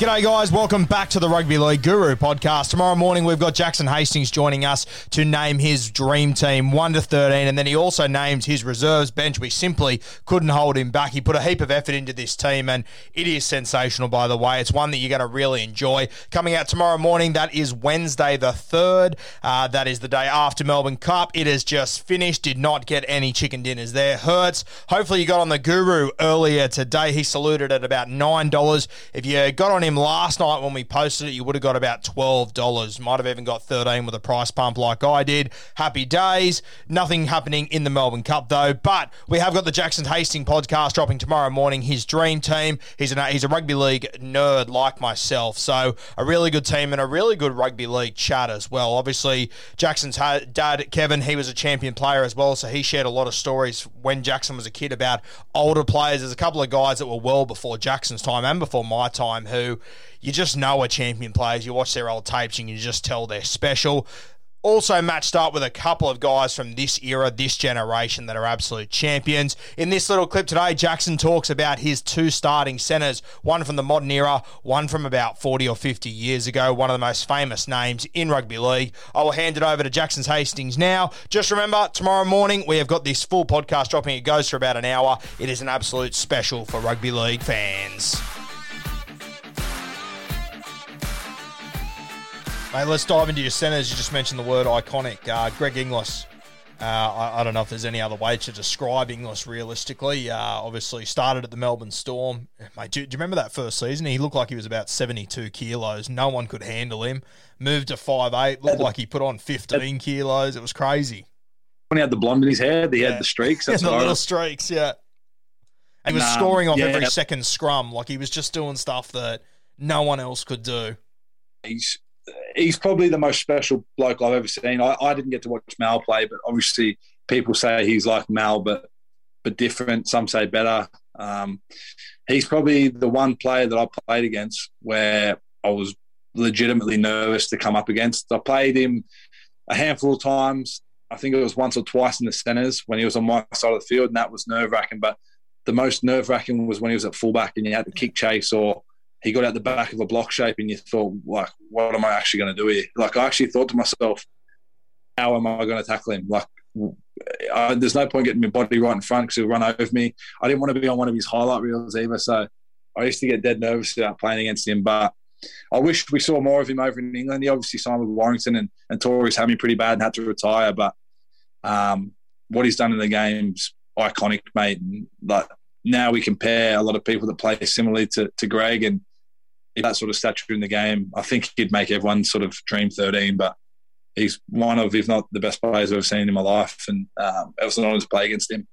G'day, guys. Welcome back to the Rugby League Guru podcast. Tomorrow morning, we've got Jackson Hastings joining us to name his dream team 1 to 13, and then he also names his reserves bench. We simply couldn't hold him back. He put a heap of effort into this team, and it is sensational, by the way. It's one that you're going to really enjoy. Coming out tomorrow morning, that is Wednesday the 3rd. Uh, that is the day after Melbourne Cup. It has just finished. Did not get any chicken dinners there. Hurts. Hopefully, you got on the Guru earlier today. He saluted at about $9. If you got on him last night when we posted it, you would have got about $12. Might have even got 13 with a price pump like I did. Happy days. Nothing happening in the Melbourne Cup though, but we have got the Jackson Hastings podcast dropping tomorrow morning. His dream team. He's a he's a rugby league nerd like myself, so a really good team and a really good rugby league chat as well. Obviously, Jackson's ha- dad Kevin, he was a champion player as well, so he shared a lot of stories when Jackson was a kid about older players. There's a couple of guys that were well before Jackson's time and before my time who you just know a champion players. You watch their old tapes and you just tell they're special. Also matched up with a couple of guys from this era, this generation that are absolute champions. In this little clip today, Jackson talks about his two starting centres, one from the modern era, one from about 40 or 50 years ago, one of the most famous names in rugby league. I will hand it over to Jackson's Hastings now. Just remember, tomorrow morning we have got this full podcast dropping. It goes for about an hour. It is an absolute special for rugby league fans. Mate, let's dive into your centres. You just mentioned the word iconic. Uh, Greg Inglis. Uh, I, I, don't know if there's any other way to describe Inglis realistically. Uh, obviously, started at the Melbourne Storm. Mate, do, do, you remember that first season? He looked like he was about 72 kilos. No one could handle him. Moved to five-eighth. Looked like he put on 15 kilos. It was crazy. When he had the blonde in his hair, he yeah. had the streaks. That's the little streaks, yeah. And he was um, scoring off yeah, every second scrum. Like he was just doing stuff that no one else could do. He's he's probably the most special bloke I've ever seen. I, I didn't get to watch Mal play, but obviously people say he's like Mal, but but different. Some say better. Um, he's probably the one player that I played against where I was legitimately nervous to come up against. I played him a handful of times. I think it was once or twice in the centres when he was on my side of the field, and that was nerve wracking. But the most nerve wracking was when he was at fullback and you had to kick chase or he got out the back of a block shape and you thought, like, what am I actually going to do here? Like, I actually thought to myself, how am I going to tackle him? Like, I, there's no point getting my body right in front because he'll run over me. I didn't want to be on one of his highlight reels either. So I used to get dead nervous about playing against him. But I wish we saw more of him over in England. He obviously signed with Warrington and, and tore his pretty bad and had to retire. But um, what he's done in the game's iconic, mate. And like now we compare a lot of people that play similarly to, to Greg and that sort of stature in the game, I think he'd make everyone sort of dream 13. But he's one of, if not the best players I've ever seen in my life, and um, it was an honour to play against him.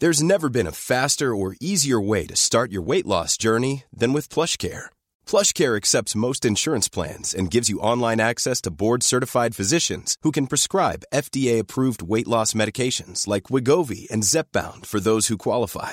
There's never been a faster or easier way to start your weight loss journey than with Plush PlushCare PlushCare accepts most insurance plans and gives you online access to board-certified physicians who can prescribe FDA-approved weight loss medications like Wegovy and Zepbound for those who qualify.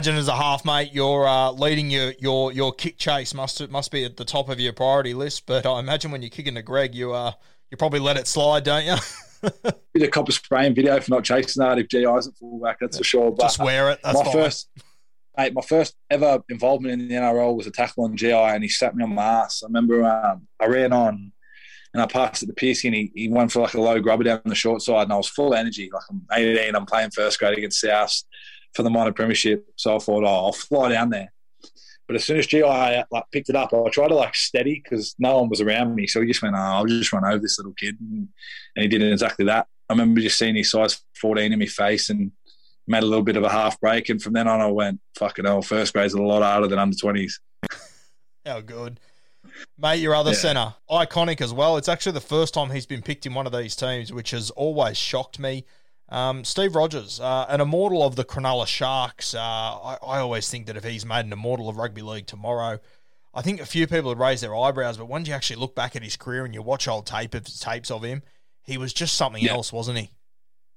Imagine as a half mate, you're uh, leading your, your your kick chase must must be at the top of your priority list. But I imagine when you're kicking to Greg, you uh you probably let it slide, don't you? Bit of copper spraying video for not chasing that if GI isn't fullback, that's for sure. But Just wear it. That's my fine. first, mate, my first ever involvement in the NRL was a tackle on GI, and he sat me on my ass. I remember um, I ran on, and I passed it to Piercy, and he, he went for like a low grubber down the short side, and I was full of energy. Like I'm 18, I'm playing first grade against South for the minor premiership, so I thought, oh, I'll fly down there. But as soon as GI like picked it up, I tried to like steady because no one was around me. So he just went, oh, I'll just run over this little kid, and, and he did exactly that. I remember just seeing his size 14 in my face and made a little bit of a half break. And from then on, I went, fucking hell, first grade's a lot harder than under 20s. How good. Mate, your other Yeah. centre, iconic as well. It's actually the first time he's been picked in one of these teams, which has always shocked me. Um, Steve Rogers, uh, an immortal of the Cronulla Sharks. Uh, I, I always think that if he's made an immortal of rugby league tomorrow, I think a few people would raise their eyebrows. But when you actually look back at his career and you watch old tape of, tapes of him, he was just something Yeah. else, wasn't he?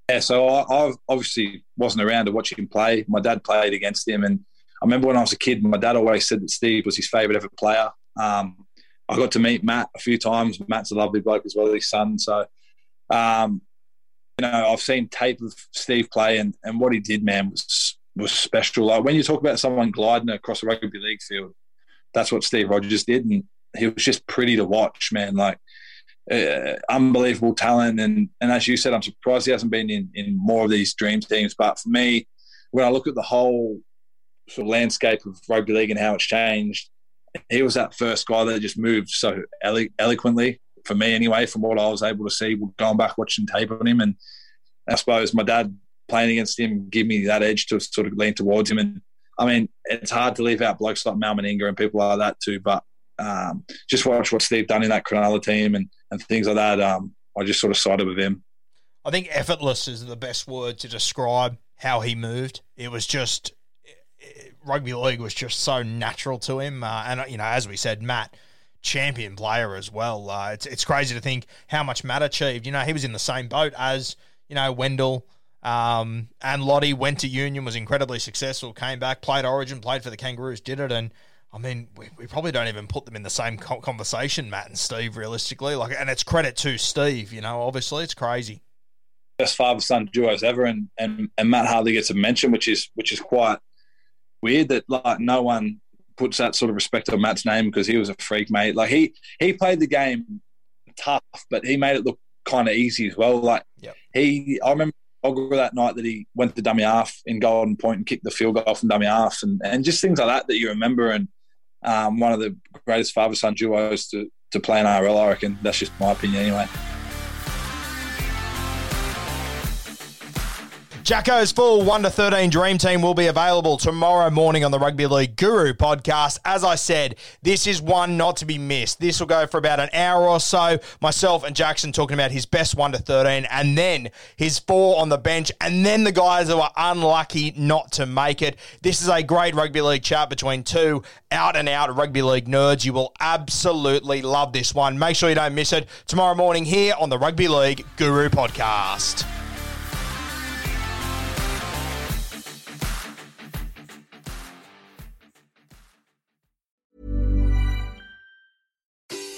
Yeah, so I, I obviously wasn't around to watch him play. My dad played against him, and I remember when I was a kid, my dad always said that Steve was his favourite ever player. Um, I got to meet Matt a few times. Matt's a lovely bloke as well, his son. So, um, you know, I've seen tape of Steve play, and, and what he did, man, was was special. Like when you talk about someone gliding across a rugby league field, that's what Steve Rogers did, and he was just pretty to watch, man. Like uh, unbelievable talent. And, and as you said, I'm surprised he hasn't been in, in more of these dream teams. But for me, when I look at the whole sort of landscape of rugby league and how it's changed, he was that first guy that just moved so elo- eloquently for me anyway, from what I was able to see going back watching tape on him. And I suppose my dad playing against him gave me that edge to sort of lean towards him. And I mean, it's hard to leave out blokes like Mal Meninga and people like that too, but um, just watch what Steve done in that Cronulla team and, and things like that. Um, I just sort of sided with him. I think effortless is the best word to describe how he moved. It was just rugby league was just so natural to him, uh, and you know, as we said, Matt, champion player as well. Uh, it's it's crazy to think how much Matt achieved. You know, he was in the same boat as you know Wendell. Um, and Lote went to Union, was incredibly successful, came back, played Origin, played for the Kangaroos, did it, and I mean, we, we probably don't even put them in the same conversation, Matt and Steve, realistically. Like, and it's credit to Steve, you know. Obviously, it's crazy. Best father son duos ever, and, and and Matt hardly gets a mention, which is which is quite weird that like no one puts that sort of respect on Matt's name because he was a freak, mate. Like he he played the game tough, but he made it look kind of easy as well. Like Yep. he, I remember that night that he went to dummy half in Golden Point and kicked the field goal from dummy half, and and just things like that that you remember. And um, one of the greatest father son duos to to play in RL, I reckon. That's just my opinion, anyway. Jacko's full 1 to 13 Dream Team will be available tomorrow morning on the Rugby League Guru podcast. As I said, this is one not to be missed. This will go for about an hour or so. Myself and Jackson talking about his best 1 to 13 and then his four on the bench and then the guys who are unlucky not to make it. This is a great rugby league chat between two out and out rugby league nerds. You will absolutely love this one. Make sure you don't miss it tomorrow morning here on the Rugby League Guru podcast.